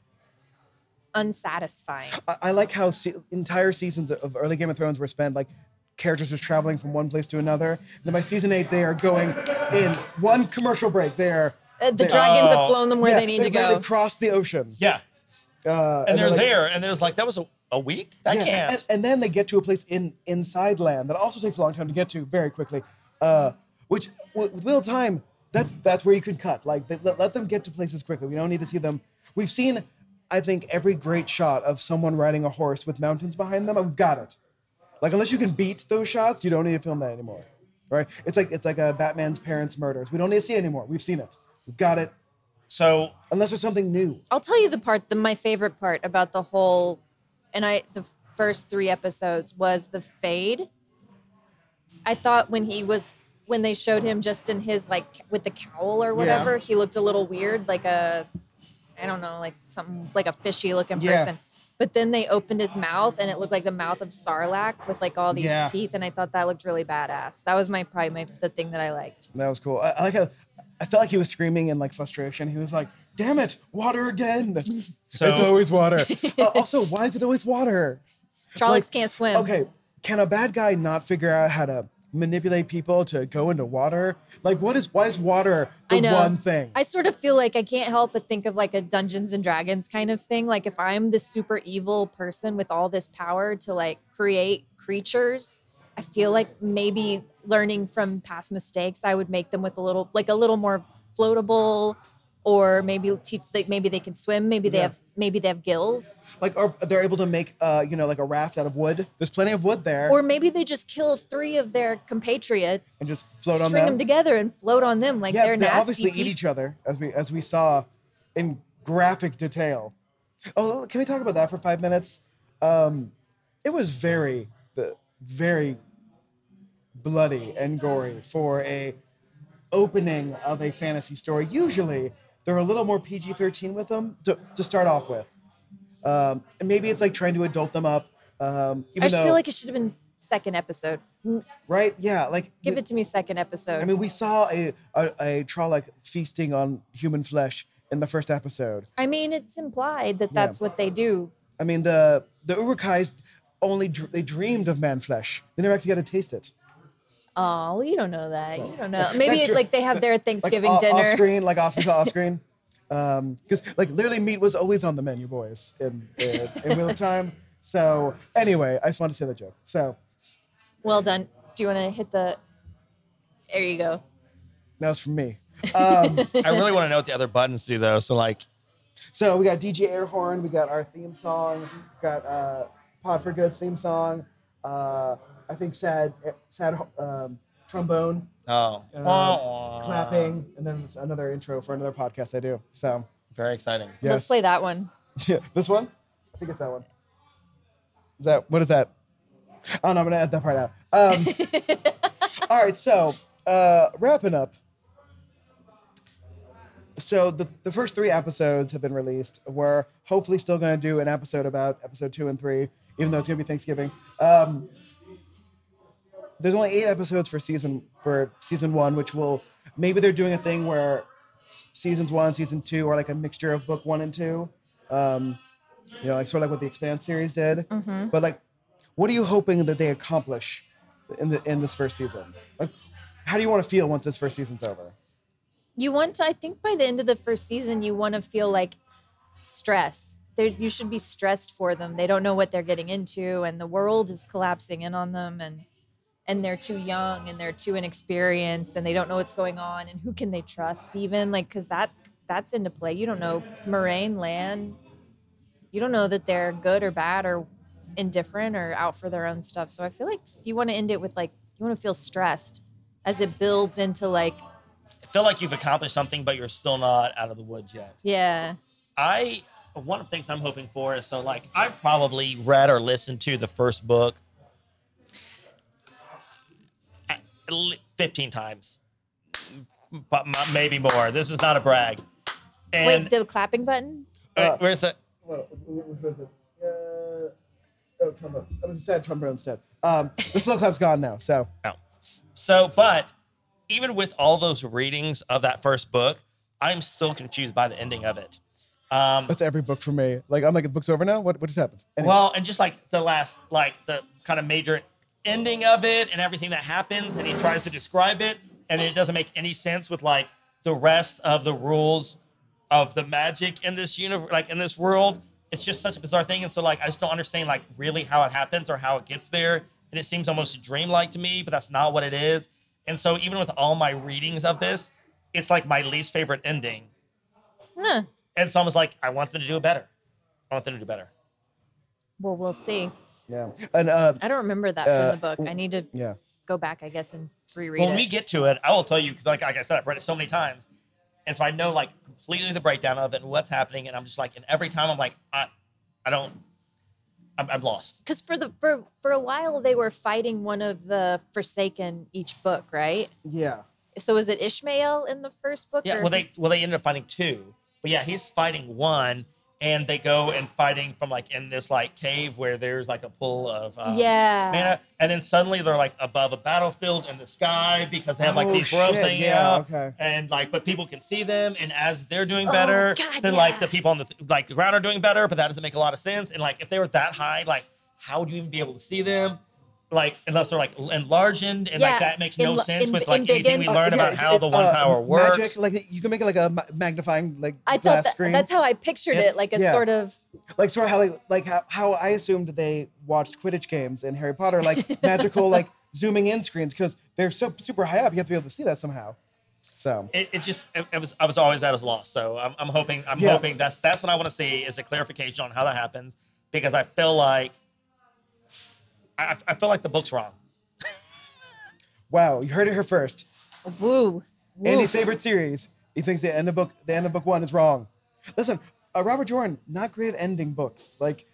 unsatisfying. I, I like how se- entire seasons of early Game of Thrones were spent like characters just traveling from one place to another. And then by season eight, they are going in one commercial break. They are Uh, the dragons Oh. have flown them where yeah, they need to they, go. They cross the ocean. yeah, Uh, and they're like- there, and there's like that was a, a week. That yeah, can't. And, and then they get to a place in inside land that also takes a long time to get to very quickly. Uh, which with with Wheel Time, that's that's where you can cut. Like they, let, let them get to places quickly. We don't need to see them. We've seen, I think, every great shot of someone riding a horse with mountains behind them. We've got it. Like unless you can beat those shots, you don't need to film that anymore. Right? It's like it's like a Batman's parents' murders. We don't need to see it anymore. We've seen it. We've got it. so Unless there's something new. I'll tell you the part, the my favorite part about the whole, and I the first three episodes was the fade. I thought when he was when they showed him just in his like with the cowl or whatever, he looked a little weird, like a, I don't know, like something like a fishy looking Yeah. person. But then they opened his mouth and it looked like the mouth of Sarlacc with like all these Yeah. teeth, and I thought that looked really badass. That was my probably my, the thing that I liked. That was cool. I, I like how I felt like he was screaming in like frustration. He was like, "Damn it, water again!" So- it's always water. Uh, also, why is it always water? Trollocs Like, can't swim. Okay, can a bad guy not figure out how to manipulate people to go into water? Like, what is why is water the one thing? I sort of feel like I can't help but think of like a Dungeons and Dragons kind of thing. Like if I'm this super evil person with all this power to like create creatures, I feel like maybe learning from past mistakes, I would make them with a little like a little more floatable, or maybe teach like maybe they can swim, maybe they Yeah. have maybe they have gills, like, or they're able to make, uh, you know, like a raft out of wood. There's plenty of wood there, or maybe they just kill three of their compatriots, and just float on string them. them together and float on them like yeah, they're they nasty. obviously eat each other, as we as we saw in graphic detail. Oh, can we talk about that for five minutes? Um, it was very, the very bloody and gory for a opening of a fantasy story. Usually, they're a little more PG thirteen with them to, to start off with. Um, and maybe it's like trying to adult them up. Um, I just though, feel like it should have been second episode. right? Yeah, like Give it to me second episode. I mean, we saw a a, a Trolloc feasting on human flesh in the first episode. I mean, it's implied that that's what they do. I mean, the the Uruk-hais only dr- they dreamed of man flesh. They never actually got to taste it. Oh, you don't know that. You don't know. Maybe That's true. like they have their Like Thanksgiving off, dinner. off screen, like off off screen. Because like literally, meat was always on the menu, boys, in in, in Wheel of Time. So anyway, I just wanted to say that joke. So Well done. Do you want to hit the? There you go. that was from me. Um, I really want to know what the other buttons do though. So like, So we got DJ Airhorn, we got our theme song, we got uh, Pod for Good's theme song. Uh, I think sad, sad um, trombone, oh, uh, clapping, and then it's another intro for another podcast I do. So Very exciting. yes, Let's play that one. Yeah, this one. I think it's that one. Is that what is that? Oh no, I'm gonna edit that part out. Um, all right, so uh, wrapping up. So the the first three episodes have been released. We're hopefully still gonna do an episode about episode two and three, even though it's gonna be Thanksgiving. Um, there's only eight episodes for season for season one, which will maybe they're doing a thing where seasons one, season two are like a mixture of book one and two. Um, you know, like sort of like what the Expanse series did. But like, what are you hoping that they accomplish in the in this first season? Like, how do you want to feel once this first season's over? You want to, I think by the end of the first season, you want to feel like stress. There, you should be stressed for them. They don't know what they're getting into, and the world is collapsing in on them, and and they're too young and they're too inexperienced, and they don't know what's going on, and who can they trust even? Like, because that that's into play. You don't know Moiraine, Lan You don't know that they're good or bad or indifferent or out for their own stuff. So I feel like you want to end it with like you want to feel stressed as it builds into like I feel like you've accomplished something, but you're still not out of the woods yet. yeah I one of the things I'm hoping for is so like I've probably read or listened to the first book 15 times, but maybe more. This is not a brag. And Wait, the clapping button? uh, where's the? Well, which was it? Uh, oh, trombone. I was sad trombone instead. Um, the slow clap's gone now. So No. So, but even with all those readings of that first book, I'm still confused by the ending of it. Um, that's every book for me. Like I'm like, the book's over now. What what just happened? Anyway. Well, and just like the last, like the kind of major ending of it and everything that happens, and he tries to describe it, and it doesn't make any sense with like the rest of the rules of the magic in this universe, like in this world. It's just such a bizarre thing, and so like I just don't understand like really how it happens or how it gets there, and it seems almost dreamlike to me, but that's not what it is. And so even with all my readings of this, it's like my least favorite ending, Huh. and so I was like, I want them to do it better. I want them to do better. Well, we'll see. Yeah, and uh, I don't remember that Uh, from the book. I need to yeah. go back, I guess, and reread Well, when it. we get to it, I will tell you because, like, like I said, I've read it so many times, and so I know like completely the breakdown of it and what's happening, and I'm just like, and every time I'm like, I, I don't, I'm, I'm lost. Because for the for for a while they were fighting one of the Forsaken each book, right? Yeah. So was it Ishamael in the first book? Yeah. or- Well, they well they ended up fighting two, but yeah, he's fighting one, and they go and fighting from like in this like cave where there's like a pool of um, yeah. mana, and then suddenly they're like above a battlefield in the sky because they have like Oh, these ropes hanging yeah, out, okay. and like but people can see them, and as they're doing Oh, better, God, then like the people on the like the ground are doing better, but that doesn't make a lot of sense. And like if they were that high, like how would you even be able to see them? Like unless they're like enlarged and Yeah, like that makes no enla- sense en- with like anything we embiggened. learn Uh, yeah, about it's- how it- the one uh, power works. Magic, like you can make it like a magnifying like I glass thought that, screen. that's how I pictured It's- it, like a yeah. sort of. like sort of how like like how, how I assumed they watched Quidditch games in Harry Potter, like magical like zooming in screens because they're so super high up. You have to be able to see that somehow. So it, it's just it, it was I was always at a loss. So I'm, I'm hoping I'm Yeah. hoping that's that's what I want to see is a clarification on how that happens because I feel like I, I feel like the book's wrong. wow, you heard it here first. Woo. Andy's Woof. favorite series. He thinks the end of book the end of book one is wrong. Listen, uh, Robert Jordan not great at ending books. Like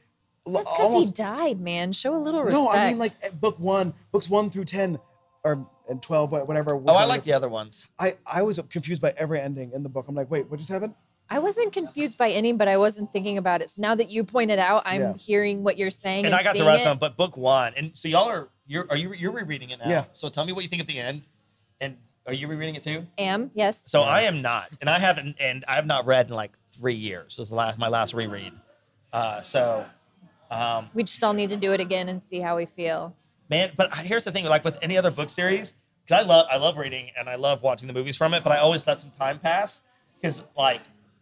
l- That's because he almost- died, man. Show a little respect. no, I mean like uh, book one, books one through ten, or and twelve, wha- whatever. Oh, I like the other ones. I I was confused by every ending in the book. I'm like, wait, what just happened? I wasn't confused by any, but I wasn't thinking about it. So now that you pointed out, I'm Yeah. hearing what you're saying. And And, I got the rest it. of them, but book one. And so y'all are you're are you you're rereading it now? Yeah. So tell me what you think at the end. And are you rereading it too? Am yes. So I am not, and I haven't, and I have not read in like three years. This is the last my last reread. Uh, so, um, we just all need to do it again and see how we feel. man, but here's the thing: like with any other book series, because I love I love reading and I love watching the movies from it, but I always let some time pass because like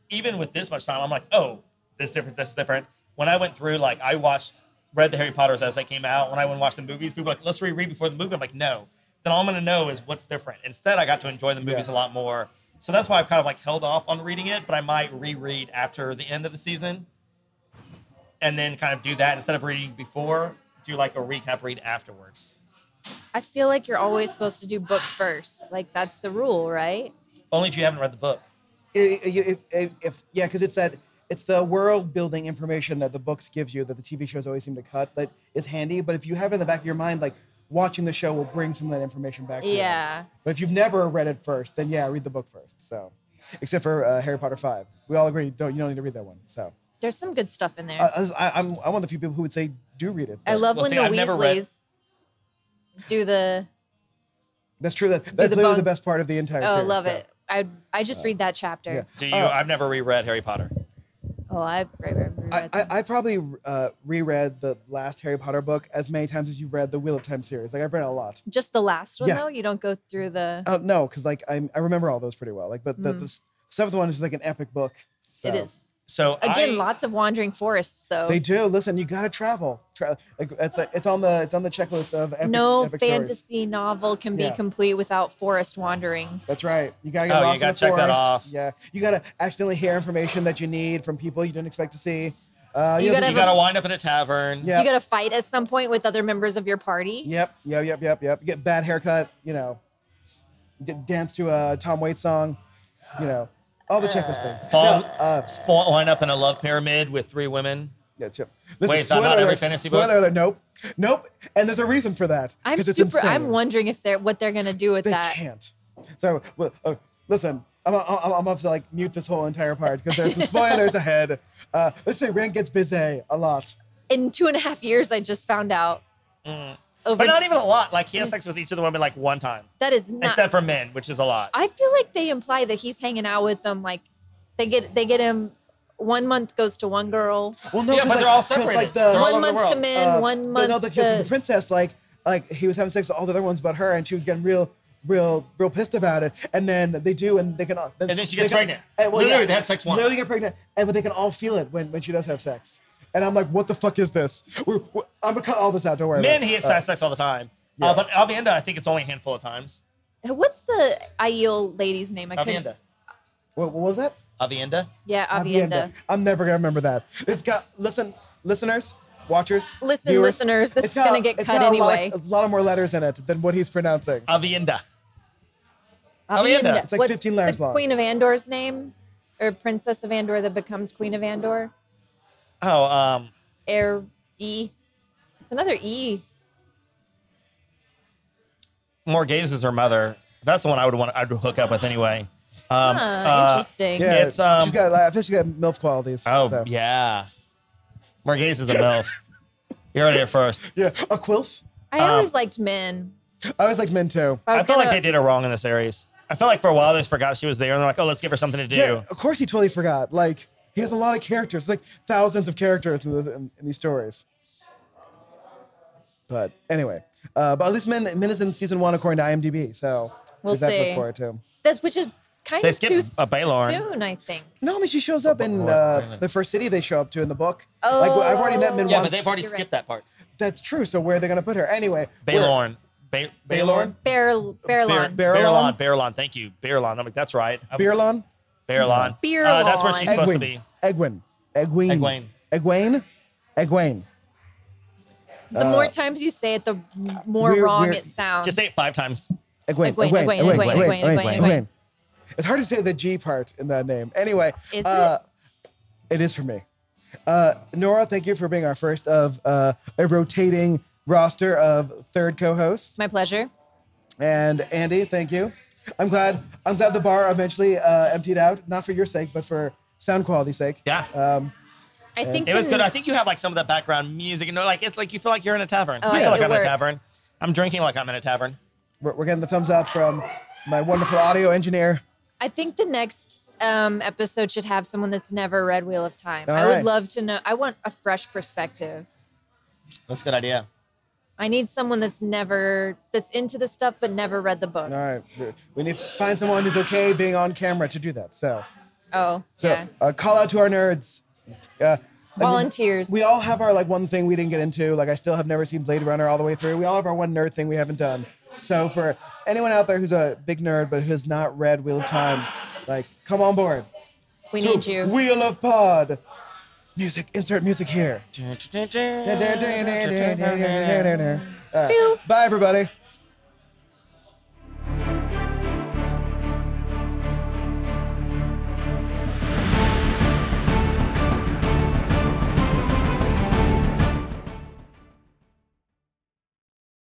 even with this much time, I'm like, oh, this different, this is different. When I went through, like I watched, read the Harry Potters as they came out. When I went and watched the movies, people were like, let's reread before the movie. I'm like, no. Then all I'm gonna know is what's different. Instead, I got to enjoy the movies Yeah. a lot more. So that's why I've kind of like held off on reading it, but I might reread after the end of the season, and then kind of do that instead of reading before. Do like a recap read afterwards. I feel like you're always supposed to do book first. Like that's the rule, right? Only if you haven't read the book. If, if, if, if yeah, because it's that it's the world building information that the books gives you that the TV shows always seem to cut that is handy. But if you have it in the back of your mind, like watching the show will bring some of that information back. to you. Yeah. But if you've never read it first, then yeah, read the book first. So, except for uh, Harry Potter five, we all agree don't you don't need to read that one. So, There's some good stuff in there. uh, I, I'm I'm one of the few people who would say do read it. I love well, when see, the I've never read- Weasleys do the. That's true. That that's the literally the best part of the entire. Oh, series, love so. it. I I just read that chapter. yeah. Do you? Oh. I've never reread Harry Potter. Oh, I've read, read, read I. I, I probably uh, reread the last Harry Potter book as many times as you've read the Wheel of Time series. Like I've read it a lot. just the last one Yeah. though. You don't go through the. Uh, no, because like I I remember all those pretty well. Like, but the, Mm. the seventh one is like an epic book. So. It is So again I, lots of wandering forests though. They do. Listen, you gotta travel. Tra- like it's like it's on the it's on the checklist of epic, no epic stories. fantasy novel can be Yeah. complete without forest wandering. That's right. You gotta get Oh, you lost in gotta the check that forest. off. Yeah, you gotta accidentally hear information that you need from people you didn't expect to see. Uh, You know, gotta You got to wind up in a tavern. Yeah. You got to fight at some point with other members of your party. Yep, yep, yep, yep, yep. You get bad haircut. You know, get dance to a Tom Waits song. You know, all the checklist things. Fall, No, uh, fall, wind up in a love pyramid with three women. yeah, too. Listen, Wait, is that not spoiler every alert, fantasy book? spoiler alert, nope, nope. And there's a reason for that. I'm 'cause it's super. I'm wondering if they're what they're gonna do with that. They that. can't. So, well, uh, listen, I'm, I'm, I'm, I'm to like mute this whole entire part because there's some spoilers ahead. Uh, let's say Rand gets busy a lot. In two and a half years, I just found out. Over Mm. But not even a lot. Like he has sex with each of the women like one time, that is not. except for Min, which is a lot. I feel like they imply that he's hanging out with them. Like they get they get him. One month goes to one girl. Well, no, Yeah, 'cause but like, they're all 'cause, separated. Like the, They're all one the month to Min. uh, one the- month no, the, to. the princess, like, like he was having sex with all the other ones but her, and she was getting real, real, real pissed about it. And then they do, and they can. all- And then she they gets can- pregnant. and, well, Literally, yeah, they had sex once. Literally get pregnant, and but they can all feel it when, when she does have sex. And I'm like, what the fuck is this? We're, we're- I'm gonna cut all this out. Don't worry. Min, he it. has sex all the time. yeah. Uh, but Aviendha, I think it's only a handful of times. What's the Aiel lady's name? I couldn't. Aviendha. What, what was that? Aviendha. Yeah, Aviendha. Aviendha. I'm never gonna remember that. It's got listen, listeners, watchers, Listen, viewers, listeners, this it's is gonna get it's cut got a lot- anyway. A lot, of more letters in it than what he's pronouncing. Aviendha. Aviendha. It's like What's 15 letters the long. Queen of Andor's name, or Princess of Andor that becomes Queen of Andor? Oh, um, Air E. It's another E. Morgase is her mother. That's the one I would want. I'd hook up with anyway. Um, Huh, uh, interesting. Yeah, It's, um, she's got. I think she's got milf qualities. Oh so. yeah, Morgase is a milf. You're heard it first. yeah, a quilf. I um, always liked Min. I was like Min too. I I feel gonna, like they did her wrong in the series. I felt like for a while they just forgot she was there, and they're like, "Oh, let's give her something to do." Yeah, of course he totally forgot. Like he has a lot of characters, like thousands of characters in, the, in, in these stories. But anyway, uh, but at least Min, Min is in season one according to IMDb, so We'll there's that see. look forward to. That's which is kind They of too a Baylorn. soon, I think. No, I mean she shows up in uh, the first city they show up to in the book. Oh. like I've already met Min Yeah, once. but they've already You're skipped right. that part. That's true. So where are they gonna put her anyway? we're- Baylorn. Ba- Baylorn? Bear Bear, Bearlawn. Barrelon? Barrelon. Barrelon. Thank you. Barrelon. I'm like, that's right. I was- Beerlon? Barrelon. Uh, that's where she's supposed to be. Egwene. Egwene. Egwene. Egwene. Egwene. the more times you say it, the more Uh, we're- wrong we're- it sounds. Just say it five times. Egwene. Egwene, Egwene. Egwene, Egwene. Egwene, Egwene. Egwene, Egwene. Egwene. It's hard to say the G part in that name. Anyway. Is uh, It is for me. Uh, Nora, thank you for being our first of uh, a rotating roster of third co-hosts. My pleasure. And Andy, thank you. I'm glad. I'm glad the bar eventually uh, emptied out, not for your sake, but for sound quality sake. Yeah. Um, I think It was good. I think you have like some of that background music, and like it's like you feel like you're in a tavern. Oh, I yeah, feel like it I'm in a works. tavern. I'm drinking like I'm in a tavern. we're, we're getting the thumbs up from my wonderful audio engineer. I think the next um, episode should have someone that's never read Wheel of Time. All I would love to know. I want a fresh perspective. That's a good idea. I need someone that's never that's into the stuff but never read the book. All right, we- we need to find someone who's okay being on camera to do that. So, Oh, so yeah. uh, call out to our nerds. Uh, I mean, Volunteers. We all have our like one thing we didn't get into. Like I still have never seen Blade Runner all the way through. We all have our one nerd thing we haven't done. So for anyone out there who's a big nerd but has not read Wheel of Time, like come on board. we need you. Wheel of Pod. Music. Insert music here. All right, Bye everybody.